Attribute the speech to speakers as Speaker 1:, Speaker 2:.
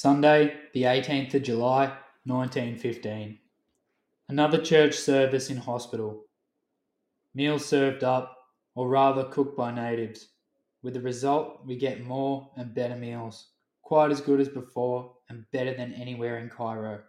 Speaker 1: Sunday, the 18th of July, 1915. Another church service in hospital. Meals served up, or rather cooked by natives. With the result, we get more and better meals, quite as good as before and better than anywhere in Cairo.